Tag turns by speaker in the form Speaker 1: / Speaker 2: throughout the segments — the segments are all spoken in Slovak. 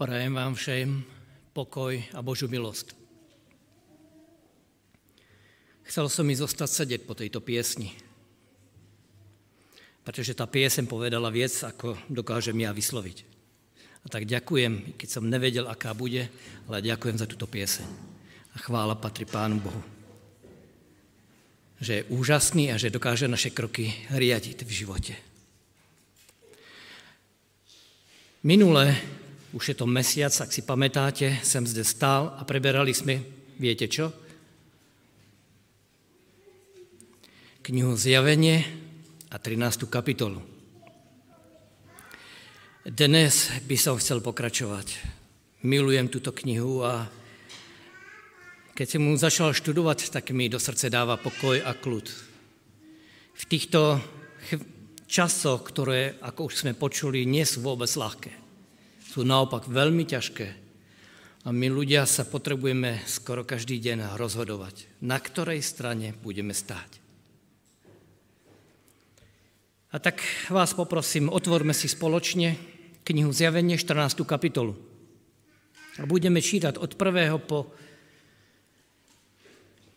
Speaker 1: Prajem vám všem pokoj a Božú milosť. Chcel som mi zostať sedieť po tejto piesni, pretože tá piesem povedala viec, ako dokážem ja vysloviť. A tak ďakujem, keď som nevedel, aká bude, ale ďakujem za túto pieseň. A chvála patrí Pánu Bohu. Že je úžasný a že dokáže naše kroky riadiť v živote. Minule už je to mesiac, ak si pamätáte, sem zde stál a preberali sme, viete čo? Knihu Zjavenie a 13. kapitolu. Dnes by som chcel pokračovať. Milujem túto knihu a keď som mu začal študovať, tak mi do srdce dáva pokoj a kľud. V týchto časoch, ktoré, ako už sme počuli, nie sú vôbec ľahké sú naopak veľmi ťažké. A my ľudia sa potrebujeme skoro každý deň rozhodovať, na ktorej strane budeme stáť. A tak vás poprosím, otvorme si spoločne knihu Zjavenie 14. kapitolu. A budeme čítať od prvého po,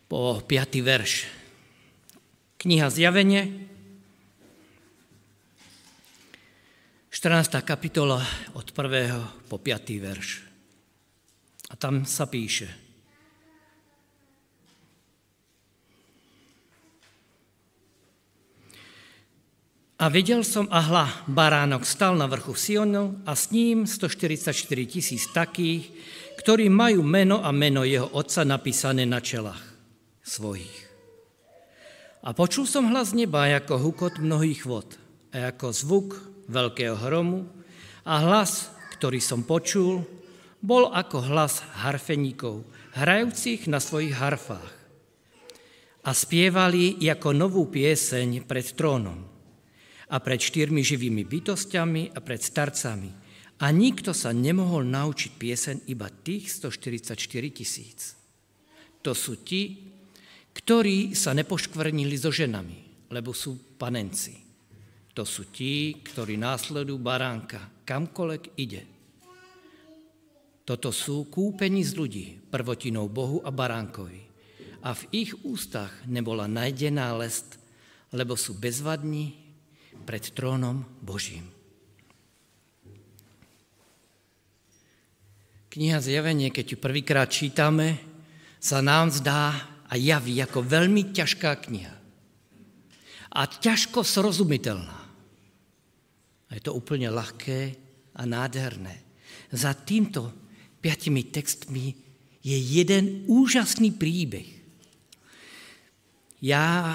Speaker 1: po 5. verš. Kniha Zjavenie, 14. kapitola od 1. po 5. verš. A tam sa píše. A videl som, a hla, baránok stal na vrchu Sionu a s ním 144 tisíc takých, ktorí majú meno a meno jeho otca napísané na čelách svojich. A počul som hlas neba ako hukot mnohých vod a ako zvuk veľkého hromu a hlas, ktorý som počul, bol ako hlas harfeníkov, hrajúcich na svojich harfách. A spievali ako novú pieseň pred trónom a pred štyrmi živými bytostiami a pred starcami. A nikto sa nemohol naučiť pieseň iba tých 144 tisíc. To sú ti, ktorí sa nepoškvrnili so ženami, lebo sú panenci. To sú tí, ktorí následujú baránka, kamkoľvek ide. Toto sú kúpení z ľudí, prvotinou Bohu a baránkovi. A v ich ústach nebola najdená lest, lebo sú bezvadní pred trónom Božím. Kniha Zjavenie, keď ju prvýkrát čítame, sa nám zdá a javí ako veľmi ťažká kniha. A ťažko srozumiteľná. A je to úplne ľahké a nádherné. Za týmto piatimi textmi je jeden úžasný príbeh. Ja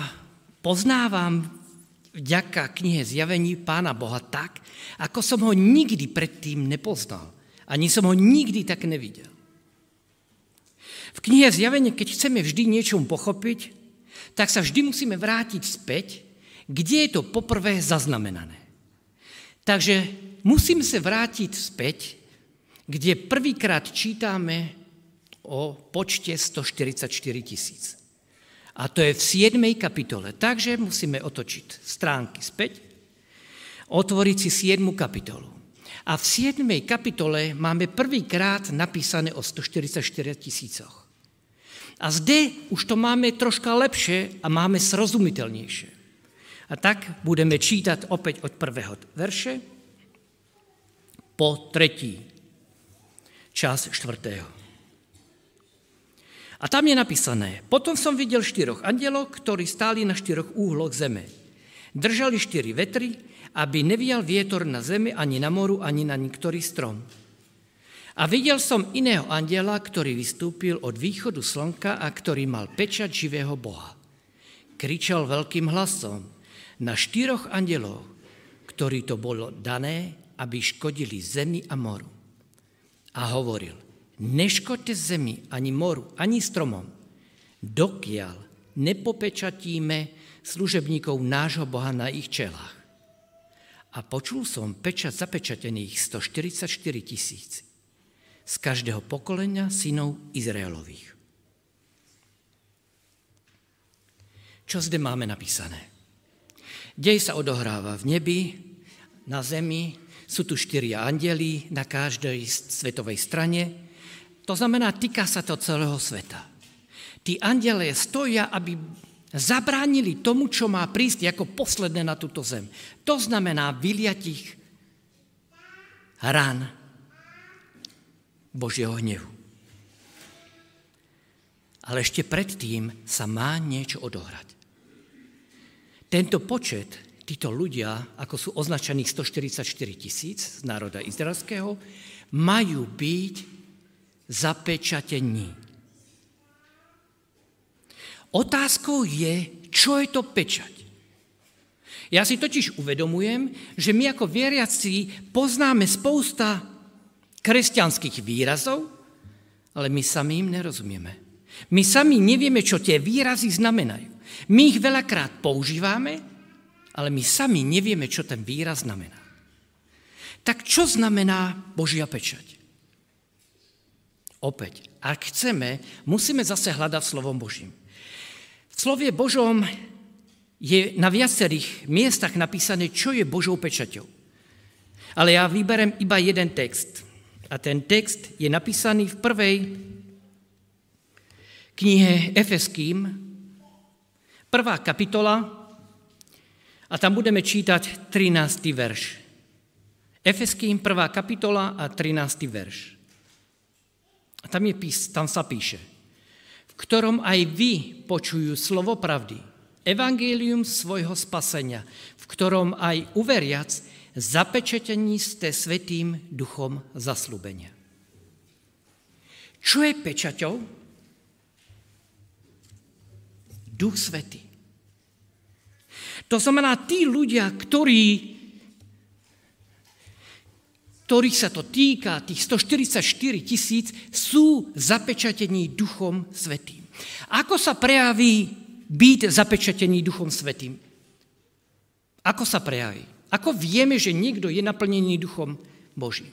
Speaker 1: poznávam vďaka knihe Zjavení Pána Boha tak, ako som ho nikdy predtým nepoznal. Ani som ho nikdy tak nevidel. V knihe Zjavenie, keď chceme vždy niečom pochopiť, tak sa vždy musíme vrátiť späť, kde je to poprvé zaznamenané. Takže musím sa vrátiť späť, kde prvýkrát čítame o počte 144 tisíc. A to je v 7. kapitole. Takže musíme otočiť stránky späť, otvoriť si 7. kapitolu. A v 7. kapitole máme prvýkrát napísané o 144 tisícoch. A zde už to máme troška lepšie a máme srozumiteľnejšie. A tak budeme čítať opäť od prvého verše po tretí, čas štvrtého. A tam je napísané, potom som videl štyroch andelov, ktorí stáli na štyroch úhloch zeme. Držali štyri vetry, aby nevial vietor na zemi, ani na moru, ani na niektorý strom. A videl som iného andela, ktorý vystúpil od východu slnka a ktorý mal pečať živého Boha. Kričal veľkým hlasom, na štyroch andelov, ktorí to bolo dané, aby škodili zemi a moru. A hovoril, neškodte zemi, ani moru, ani stromom, dokiaľ nepopečatíme služebníkov nášho Boha na ich čelách. A počul som pečať zapečatených 144 tisíc z každého pokolenia synov Izraelových. Čo zde máme napísané? Dej sa odohráva v nebi, na zemi, sú tu štyria andeli na každej svetovej strane. To znamená, týka sa to celého sveta. Tí andele stoja, aby zabránili tomu, čo má prísť ako posledné na túto zem. To znamená vyliatich rán Božieho hnevu. Ale ešte predtým sa má niečo odohrať. Tento počet, títo ľudia, ako sú označení 144 tisíc z národa izraelského, majú byť zapečatení. Otázkou je, čo je to pečať. Ja si totiž uvedomujem, že my ako vieriaci poznáme spousta kresťanských výrazov, ale my sami im nerozumieme. My sami nevieme, čo tie výrazy znamenajú. My ich veľakrát používame, ale my sami nevieme, čo ten výraz znamená. Tak čo znamená Božia pečať? Opäť, ak chceme, musíme zase hľadať slovom Božím. V slovie Božom je na viacerých miestach napísané, čo je Božou pečaťou. Ale ja vyberem iba jeden text. A ten text je napísaný v prvej knihe Efeským, prvá kapitola, a tam budeme čítať 13. verš. Efeským, prvá kapitola a 13. verš. A tam, je, tam sa píše, v ktorom aj vy počujú slovo pravdy, evangelium svojho spasenia, v ktorom aj uveriac zapečetení ste svetým duchom zaslúbenia. Čo je pečaťou? Duch Svetý. To znamená, tí ľudia, ktorí, ktorých sa to týka, tých 144 tisíc, sú zapečatení Duchom Svetým. Ako sa prejaví byť zapečatený Duchom Svetým. Ako sa prejaví? Ako vieme, že niekto je naplnený Duchom Božím?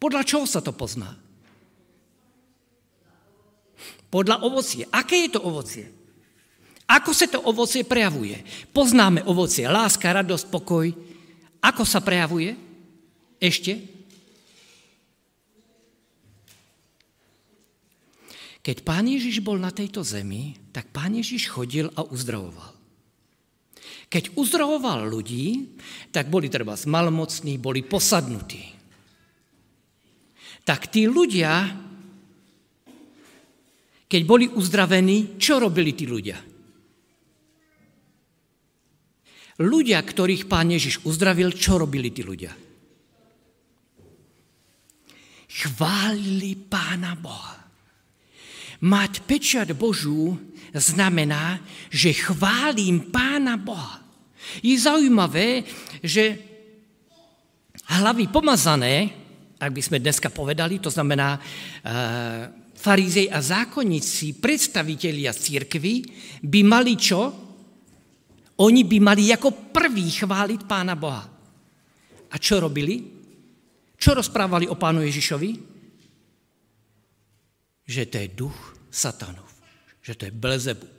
Speaker 1: Podľa čoho sa to pozná? Podľa ovocie. Aké je to ovocie? Ako sa to ovocie prejavuje? Poznáme ovocie. Láska, radosť, pokoj. Ako sa prejavuje? Ešte? Keď pán Ježiš bol na tejto zemi, tak pán Ježiš chodil a uzdravoval. Keď uzdravoval ľudí, tak boli treba malomocní, boli posadnutí. Tak tí ľudia, keď boli uzdravení, čo robili tí ľudia? Ľudia, ktorých pán Ježiš uzdravil, čo robili tí ľudia? Chválili pána Boha. Mať pečať Božú znamená, že chválim Pána Boha. Je zaujímavé, že hlavy pomazané, ak by sme dneska povedali, to znamená uh, farizej a zákonníci, predstavitelia církvy, by mali čo? Oni by mali ako prvý chváliť Pána Boha. A čo robili? Čo rozprávali o Pánu Ježišovi? že to je duch satanov, že to je Belzebub,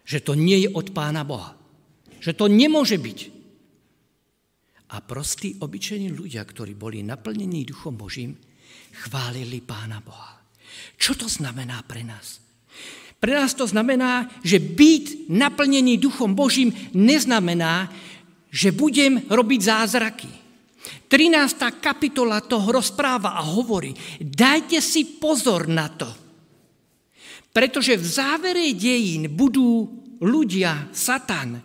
Speaker 1: že to nie je od Pána Boha, že to nemôže byť. A prostí, obyčejní ľudia, ktorí boli naplnení Duchom Božím, chválili Pána Boha. Čo to znamená pre nás? Pre nás to znamená, že byť naplnený Duchom Božím neznamená, že budem robiť zázraky. 13. kapitola toho rozpráva a hovorí, dajte si pozor na to, pretože v závere dejín budú ľudia, Satan,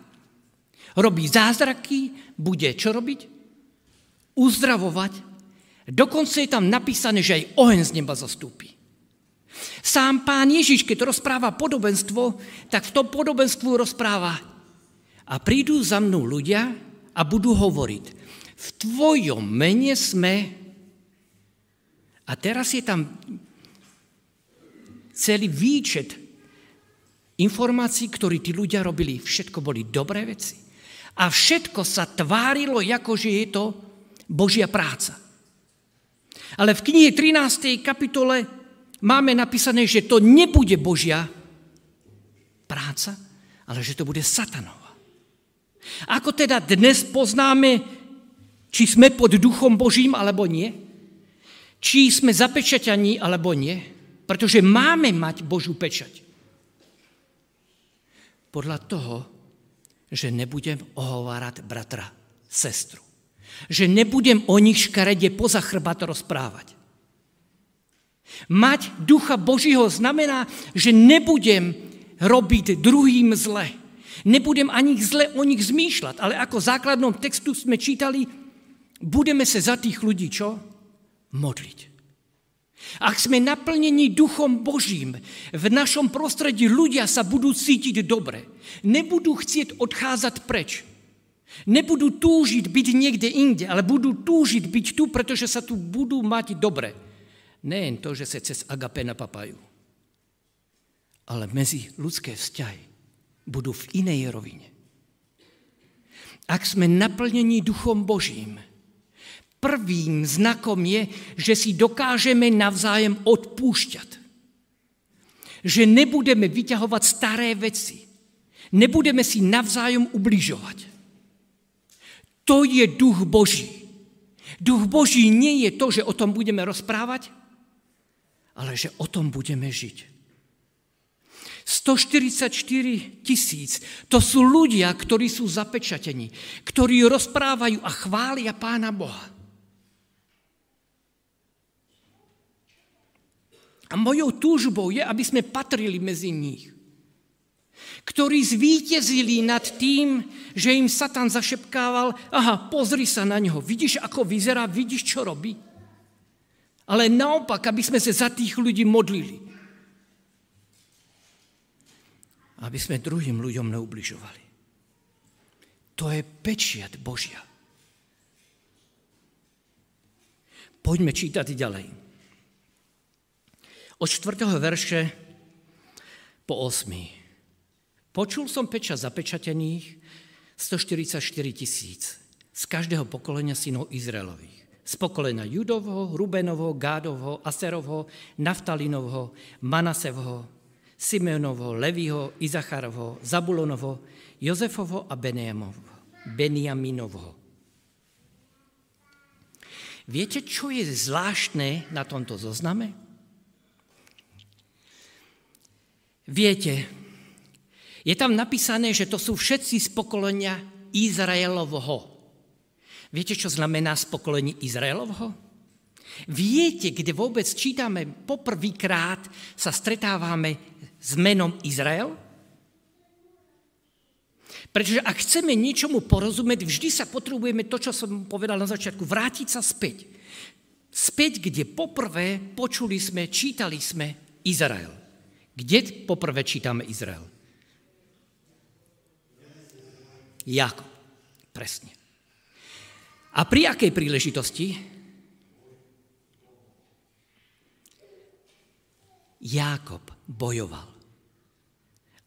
Speaker 1: robí zázraky, bude čo robiť? Uzdravovať. Dokonca je tam napísané, že aj oheň z neba zastúpi. Sám pán Ježiš, keď rozpráva podobenstvo, tak v tom podobenstvu rozpráva a prídu za mnou ľudia a budú hovoriť, v tvojom mene sme... A teraz je tam celý výčet informácií, ktoré tí ľudia robili. Všetko boli dobré veci. A všetko sa tvárilo, ako že je to Božia práca. Ale v knihe 13. kapitole máme napísané, že to nebude Božia práca, ale že to bude satanova. Ako teda dnes poznáme Či sme pod duchom Božím, alebo nie? Či sme zapečaťaní, alebo nie? Pretože máme mať Božú pečať. Podľa toho, že nebudem ohovárať bratra, sestru. Že nebudem o nich škarede poza chrbát rozprávať. Mať ducha Božího znamená, že nebudem robiť druhým zle. Nebudem ani zle o nich zmýšľať, ale ako základnom textu sme čítali, budeme sa za tých ľudí čo? Modliť. Ak sme naplnení duchom Božím, v našom prostredí ľudia sa budú cítiť dobre. Nebudú chcieť odcházať preč. Nebudú túžiť byť niekde inde, ale budú túžiť byť tu, pretože sa tu budú mať dobre. Nejen to, že sa cez agape napapajú, ale medzi ľudské vzťahy budú v inej rovine. Ak sme naplnení duchom Božím, prvým znakom je, že si dokážeme navzájem odpúšťať. Že nebudeme vyťahovať staré veci. Nebudeme si navzájom ubližovať. To je duch Boží. Duch Boží nie je to, že o tom budeme rozprávať, ale že o tom budeme žiť. 144 tisíc, to sú ľudia, ktorí sú zapečatení, ktorí rozprávajú a chvália Pána Boha. A mojou túžbou je, aby sme patrili medzi nich, ktorí zvíťazili nad tým, že im Satan zašepkával, aha, pozri sa na neho, vidíš, ako vyzerá, vidíš, čo robí. Ale naopak, aby sme sa za tých ľudí modlili aby sme druhým ľuďom neubližovali. To je pečiat Božia. Poďme čítať ďalej. Od 4. verše po 8. Počul som peča zapečatených 144 tisíc z každého pokolenia synov Izraelových. Z pokolenia Judovho, Rubenovho, Gádovho, Aserovho, Naftalinovho, Manasevho, Simeonovho, Levího, Izacharovho, Zabulonovho, Jozefovho a Beniaminovho. Viete, čo je zvláštne na tomto zozname? Viete, je tam napísané, že to sú všetci z pokolenia Izraelovho. Viete, čo znamená z pokolení Izraelovho? Viete, kde vôbec čítame poprvýkrát, sa stretávame s menom Izrael? Pretože ak chceme niečomu porozumieť, vždy sa potrebujeme to, čo som povedal na začiatku, vrátiť sa späť. Späť, kde poprvé počuli sme, čítali sme Izrael. Kde poprvé čítame Izrael? Jakob. Presne. A pri akej príležitosti? Jákob bojoval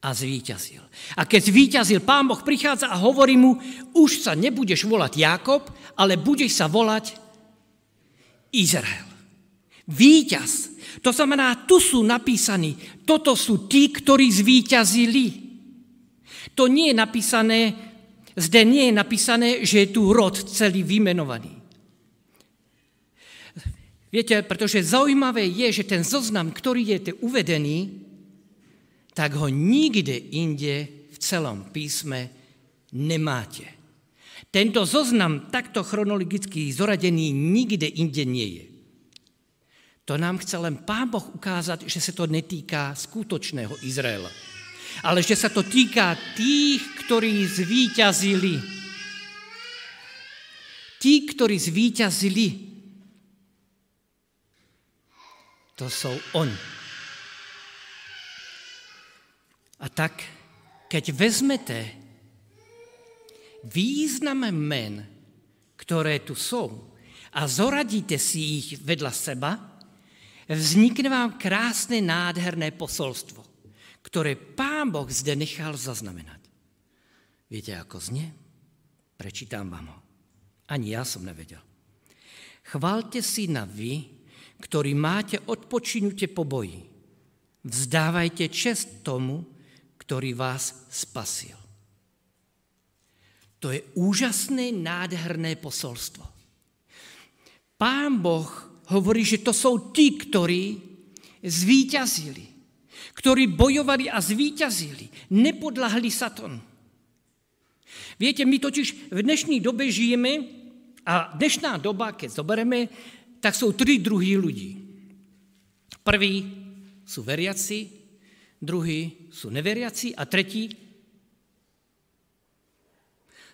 Speaker 1: a zvíťazil. A keď zvíťazil, pán Boh prichádza a hovorí mu, už sa nebudeš volať Jákob, ale budeš sa volať Izrael. Výťaz. To znamená, tu sú napísaní, toto sú tí, ktorí zvíťazili. To nie je napísané, zde nie je napísané, že je tu rod celý vymenovaný. Viete, pretože zaujímavé je, že ten zoznam, ktorý je tu uvedený, tak ho nikde inde v celom písme nemáte. Tento zoznam takto chronologicky zoradený nikde inde nie je. To nám chce len Pán Boh ukázať, že sa to netýka skutočného Izraela, ale že sa to týka tých, ktorí zvíťazili. Tí, ktorí zvíťazili To sú oni. A tak, keď vezmete význam men, ktoré tu sú, a zoradíte si ich vedľa seba, vznikne vám krásne, nádherné posolstvo, ktoré Pán Boh zde nechal zaznamenať. Viete, ako znie? Prečítam vám ho. Ani ja som nevedel. Chválte si na vy, ktorý máte odpočinutie po boji. Vzdávajte čest tomu, ktorý vás spasil. To je úžasné, nádherné posolstvo. Pán Boh hovorí, že to sú tí, ktorí zvíťazili, ktorí bojovali a zvíťazili, nepodlahli Satanu. Viete, my totiž v dnešní dobe žijeme a dnešná doba, keď zoberieme, tak sú tri druhy ľudí. Prvý sú veriaci, druhý sú neveriaci a tretí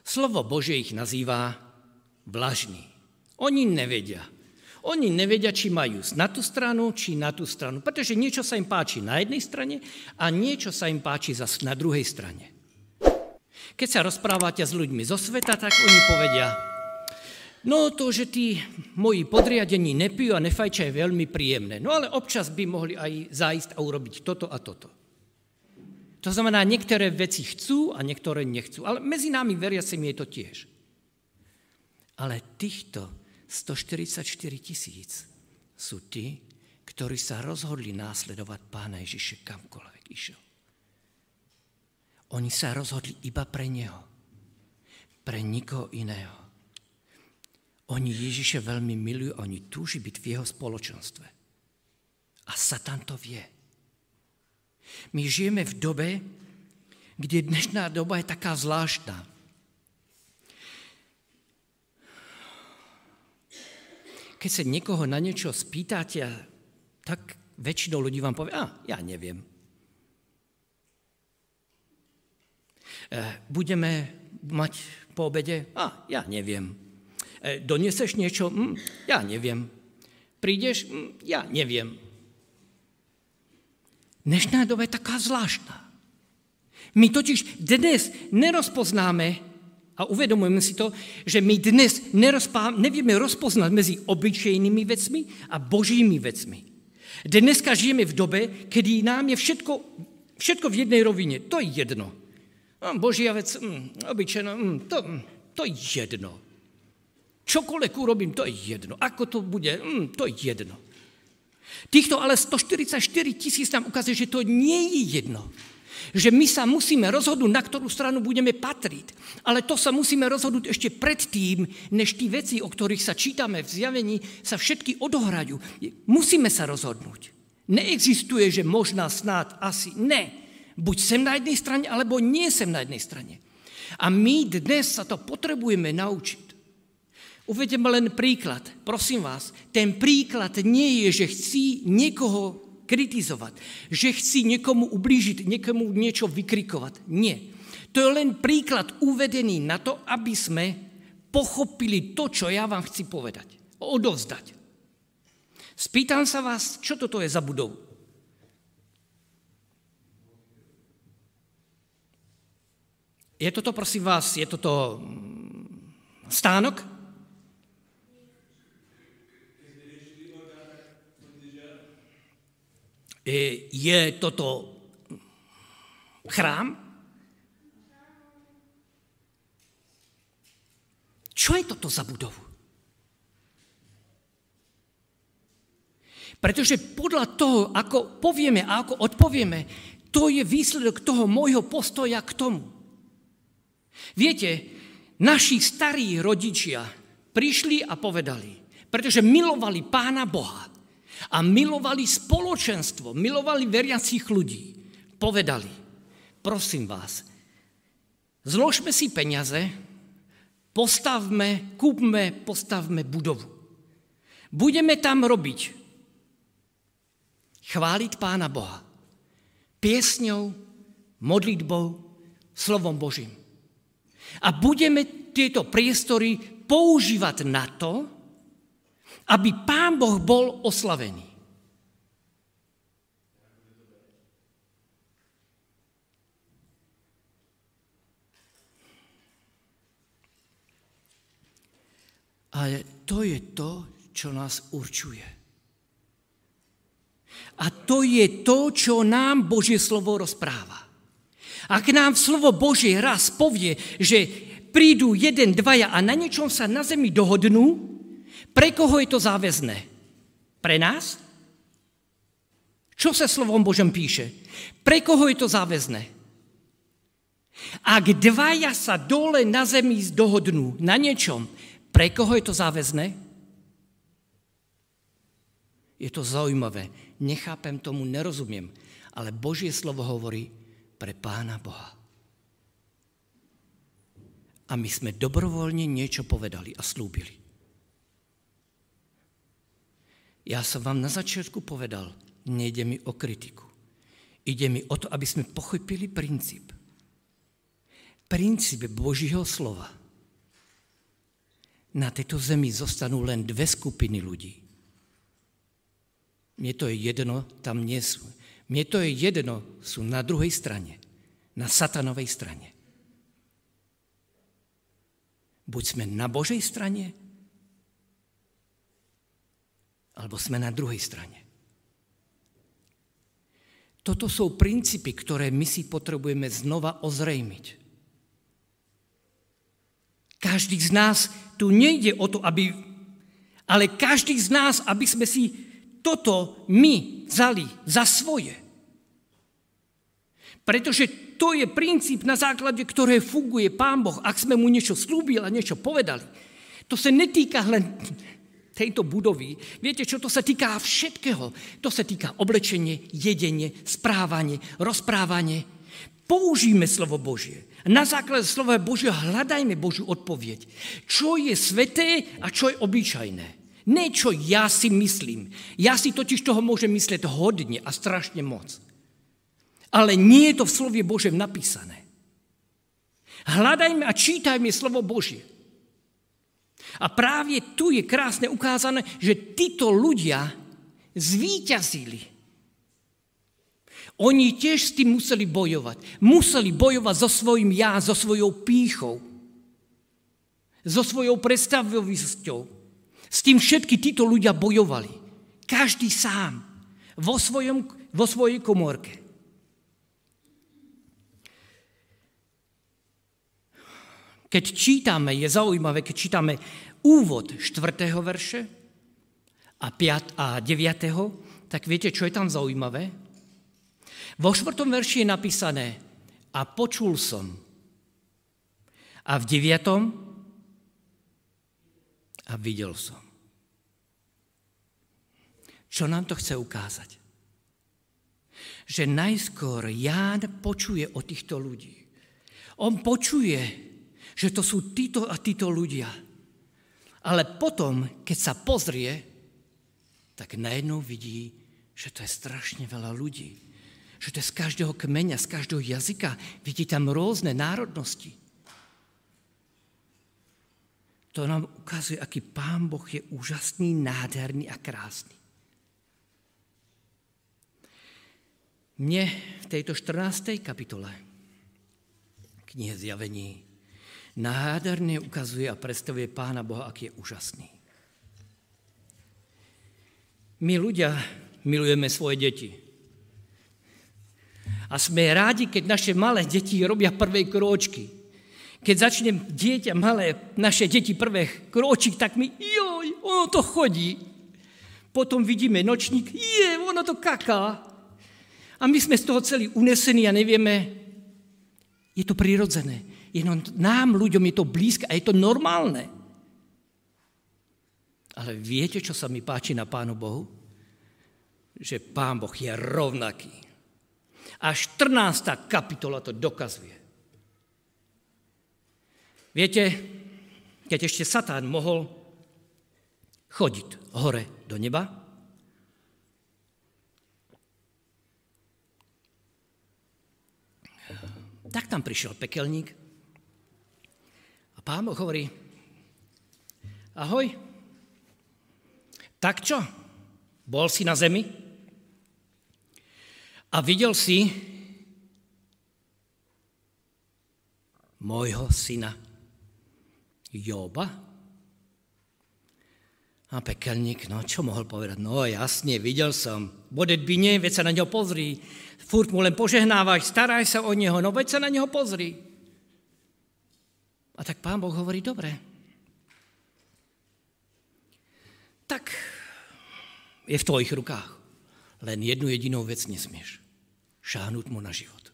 Speaker 1: Slovo Bože ich nazýva vlažní. Oni nevedia. Oni nevedia, či majú na tú stranu, či na tú stranu. Pretože niečo sa im páči na jednej strane a niečo sa im páči zase na druhej strane. Keď sa rozprávate s ľuďmi zo sveta, tak oni povedia, no to, že tí moji podriadení nepijú a nefajčia je veľmi príjemné. No ale občas by mohli aj zájsť a urobiť toto a toto. To znamená, niektoré veci chcú a niektoré nechcú. Ale medzi nami veriacimi je to tiež. Ale týchto 144 tisíc sú tí, ktorí sa rozhodli následovať pána Ježiše kamkoľvek išiel. Oni sa rozhodli iba pre neho, pre nikoho iného. Oni Ježiše veľmi milujú, oni túži byť v jeho spoločenstve. A Satan to vie. My žijeme v dobe, kde dnešná doba je taká zvláštna. Keď sa niekoho na niečo spýtate, tak väčšinou ľudí vám povie, a ja neviem. E, budeme mať po obede? A ja neviem. E, donieseš niečo? Hm, ja neviem. Prídeš? Hm, ja neviem. Dnešná doba je taká zvláštna. My totiž dnes nerozpoznáme, a uvedomujeme si to, že my dnes nerozpá, nevieme rozpoznať medzi obyčejnými vecmi a božími vecmi. Dneska žijeme v dobe, kedy nám je všetko, všetko v jednej rovine. To je jedno. Vec, mm, obyčajná, mm, to, to je jedno. Čokoľvek urobím, to je jedno. Ako to bude, mm, to je jedno. Týchto ale 144 tisíc nám ukazuje, že to nie je jedno. Že my sa musíme rozhodnúť, na ktorú stranu budeme patriť. Ale to sa musíme rozhodnúť ešte predtým, než tí veci, o ktorých sa čítame v zjavení, sa všetky odohrajú. Musíme sa rozhodnúť. Neexistuje, že možná snad asi ne. Buď sem na jednej strane, alebo nie sem na jednej strane. A my dnes sa to potrebujeme naučiť. Uvedem len príklad. Prosím vás, ten príklad nie je, že chci niekoho kritizovať, že chci niekomu ublížiť, niekomu niečo vykrikovať. Nie. To je len príklad uvedený na to, aby sme pochopili to, čo ja vám chci povedať, odovzdať. Spýtam sa vás, čo toto je za budovu? Je toto, prosím vás, je toto mm, stánok? Je toto chrám? Čo je toto za budovu? Pretože podľa toho, ako povieme a ako odpovieme, to je výsledok toho môjho postoja k tomu. Viete, naši starí rodičia prišli a povedali, pretože milovali Pána Boha, a milovali spoločenstvo, milovali veriacich ľudí. Povedali, prosím vás, zložme si peniaze, postavme, kúpme, postavme budovu. Budeme tam robiť, chváliť Pána Boha. Piesňou, modlitbou, slovom Božím. A budeme tieto priestory používať na to, aby Pán Boh bol oslavený. Ale to je to, čo nás určuje. A to je to, čo nám Božie slovo rozpráva. Ak nám slovo Božie raz povie, že prídu jeden, dvaja a na niečom sa na zemi dohodnú, pre koho je to záväzné? Pre nás? Čo sa slovom Božom píše? Pre koho je to záväzné? Ak dvaja sa dole na zemi dohodnú na niečom, pre koho je to záväzné? Je to zaujímavé. Nechápem tomu, nerozumiem. Ale Božie slovo hovorí pre Pána Boha. A my sme dobrovoľne niečo povedali a slúbili. Ja som vám na začiatku povedal, nejde mi o kritiku. Ide mi o to, aby sme pochopili princíp princíp Božího slova na tejto zemi zostanú len dve skupiny ľudí. Mne to je jedno, tam nie sú. Mne to je jedno, sú na druhej strane, na satanovej strane. Buď sme na Božej strane, alebo sme na druhej strane. Toto sú princípy, ktoré my si potrebujeme znova ozrejmiť. Každý z nás, tu nejde o to, aby, ale každý z nás, aby sme si toto my vzali za svoje. Pretože to je princíp, na základe ktoré funguje Pán Boh. Ak sme mu niečo slúbili a niečo povedali, to sa netýka len tejto budovy. Viete čo, to sa týka všetkého. To sa týka oblečenie, jedenie, správanie, rozprávanie. Použijme slovo Božie. Na základe slova Božieho hľadajme Božiu odpoveď. Čo je sveté a čo je obyčajné. Ne čo ja si myslím. Ja si totiž toho môžem myslieť hodne a strašne moc. Ale nie je to v slovie Božem napísané. Hľadajme a čítajme slovo Božie. A práve tu je krásne ukázané, že títo ľudia zvíťazili oni tiež s tým museli bojovať. Museli bojovať so svojím ja, so svojou pýchou, so svojou predstavovosťou. S tým všetky títo ľudia bojovali. Každý sám, vo, svojom, vo svojej komórke. Keď čítame, je zaujímavé, keď čítame úvod 4. verše a 5. a 9. tak viete, čo je tam zaujímavé? Vo štvrtom verši je napísané a počul som. A v deviatom a videl som. Čo nám to chce ukázať? Že najskôr Ján počuje o týchto ľudí. On počuje, že to sú títo a títo ľudia. Ale potom, keď sa pozrie, tak najednou vidí, že to je strašne veľa ľudí že to je z každého kmeňa, z každého jazyka. Vidí tam rôzne národnosti. To nám ukazuje, aký Pán Boh je úžasný, nádherný a krásny. Mne v tejto 14. kapitole knihe Zjavení nádherne ukazuje a predstavuje Pána Boha, aký je úžasný. My ľudia milujeme svoje deti. A sme rádi, keď naše malé deti robia prvé kročky. Keď začne dieťa malé, naše deti prvé kročík, tak my, joj, ono to chodí. Potom vidíme nočník, je, ono to kaká. A my sme z toho celý unesení a nevieme, je to prirodzené. Jenom nám, ľuďom, je to blízke a je to normálne. Ale viete, čo sa mi páči na Pánu Bohu? Že Pán Boh je rovnaký. A 14. kapitola to dokazuje. Viete, keď ešte Satán mohol chodiť hore do neba, tak tam prišiel pekelník pán Boh hovorí, ahoj, tak čo, bol si na zemi? A videl si môjho syna Joba? A pekelník, no čo mohol povedať? No jasne, videl som. Bude by nie, veď sa na neho pozri. Furt mu len požehnávaš, staraj sa o neho, no veď sa na neho pozri. A tak pán Boh hovorí, dobre. Tak je v tvojich rukách. Len jednu jedinou vec nesmieš. Šáhnuť mu na život.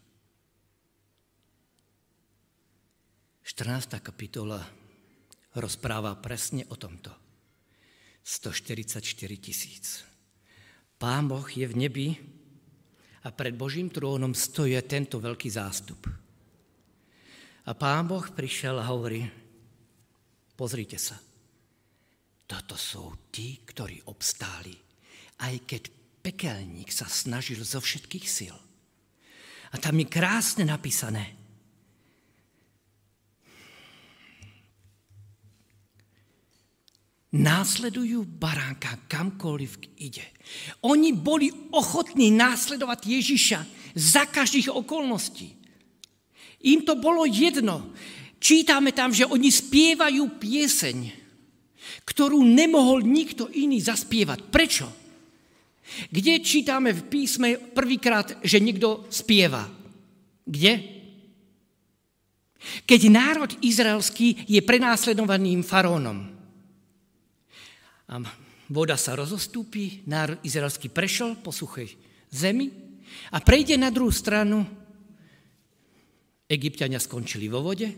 Speaker 1: 14. kapitola rozpráva presne o tomto. 144 tisíc. Pán Boh je v nebi a pred Božím trónom stojí tento veľký zástup. A pán Boh prišiel a hovorí, pozrite sa, toto sú tí, ktorí obstáli, aj keď pekelník sa snažil zo všetkých sil. A tam je krásne napísané, následujú baránka kamkoľvek ide. Oni boli ochotní následovať Ježiša za každých okolností. Im to bolo jedno. Čítame tam, že oni spievajú pieseň, ktorú nemohol nikto iný zaspievať. Prečo? Kde čítame v písme prvýkrát, že niekto spieva? Kde? Keď národ izraelský je prenásledovaným farónom. A voda sa rozostúpi, národ izraelský prešiel po suchej zemi a prejde na druhú stranu. Egyptiania skončili vo vode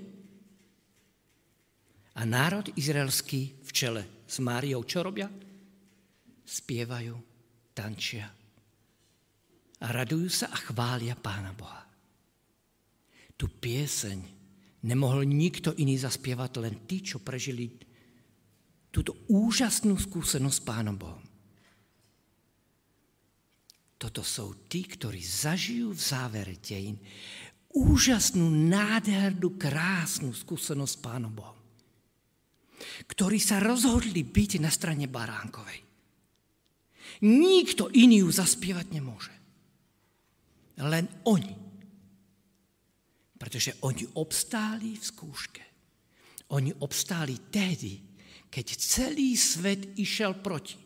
Speaker 1: a národ izraelský v čele s Máriou čo robia? Spievajú, tančia a radujú sa a chvália Pána Boha. Tu pieseň nemohol nikto iný zaspievať, len tí, čo prežili túto úžasnú skúsenosť s Pánom Bohom. Toto sú tí, ktorí zažijú v závere dejín úžasnú, nádhernú, krásnu skúsenosť s Pánom Bohom. Ktorí sa rozhodli byť na strane Baránkovej. Nikto iný ju zaspievať nemôže. Len oni. Pretože oni obstáli v skúške. Oni obstáli tehdy, keď celý svet išiel proti.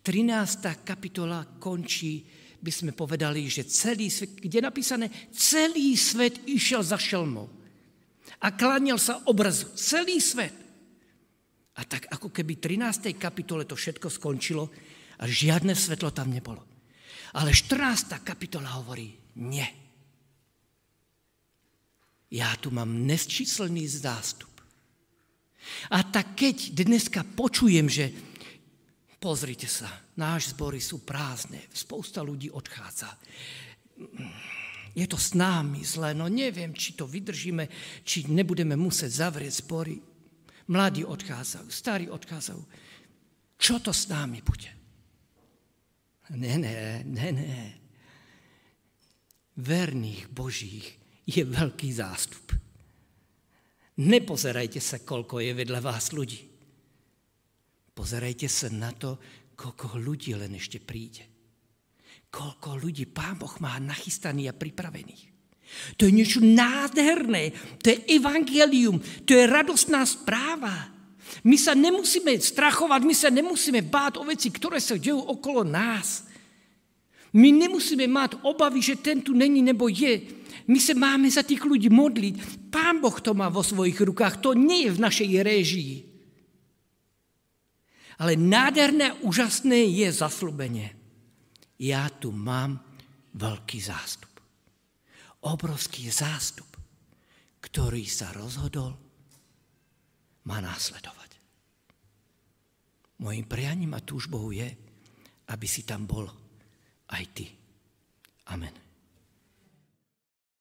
Speaker 1: 13. kapitola končí, by sme povedali, že celý svet, kde je napísané, celý svet išiel za šelmou. A klaniel sa obrazu. Celý svet. A tak ako keby 13. kapitole to všetko skončilo a žiadne svetlo tam nebolo. Ale 14. kapitola hovorí, nie. Ja tu mám nesčíselný zástup. A tak keď dneska počujem, že pozrite sa, náš zbory sú prázdne, spousta ľudí odchádza. Je to s námi zle, no neviem, či to vydržíme, či nebudeme musieť zavrieť zbory. Mladí odchádzajú, starí odchádzajú. Čo to s námi bude? Ne, ne, ne, ne. Verných Božích je veľký zástup. Nepozerajte sa, koľko je vedľa vás ľudí. Pozerajte sa na to, koľko ľudí len ešte príde. Koľko ľudí Pán Boh má nachystaných a pripravených. To je niečo nádherné. To je evangelium. To je radostná správa. My sa nemusíme strachovať, my sa nemusíme báť o veci, ktoré sa dejú okolo nás. My nemusíme mať obavy, že ten tu není nebo je. My sa máme za tých ľudí modliť. Pán Boh to má vo svojich rukách. To nie je v našej réžii. Ale nádherné, úžasné je zaslúbenie. Ja tu mám veľký zástup. Obrovský zástup, ktorý sa rozhodol ma následovať. Mojím prianím a túžbou je, aby si tam bol aj ty. Amen.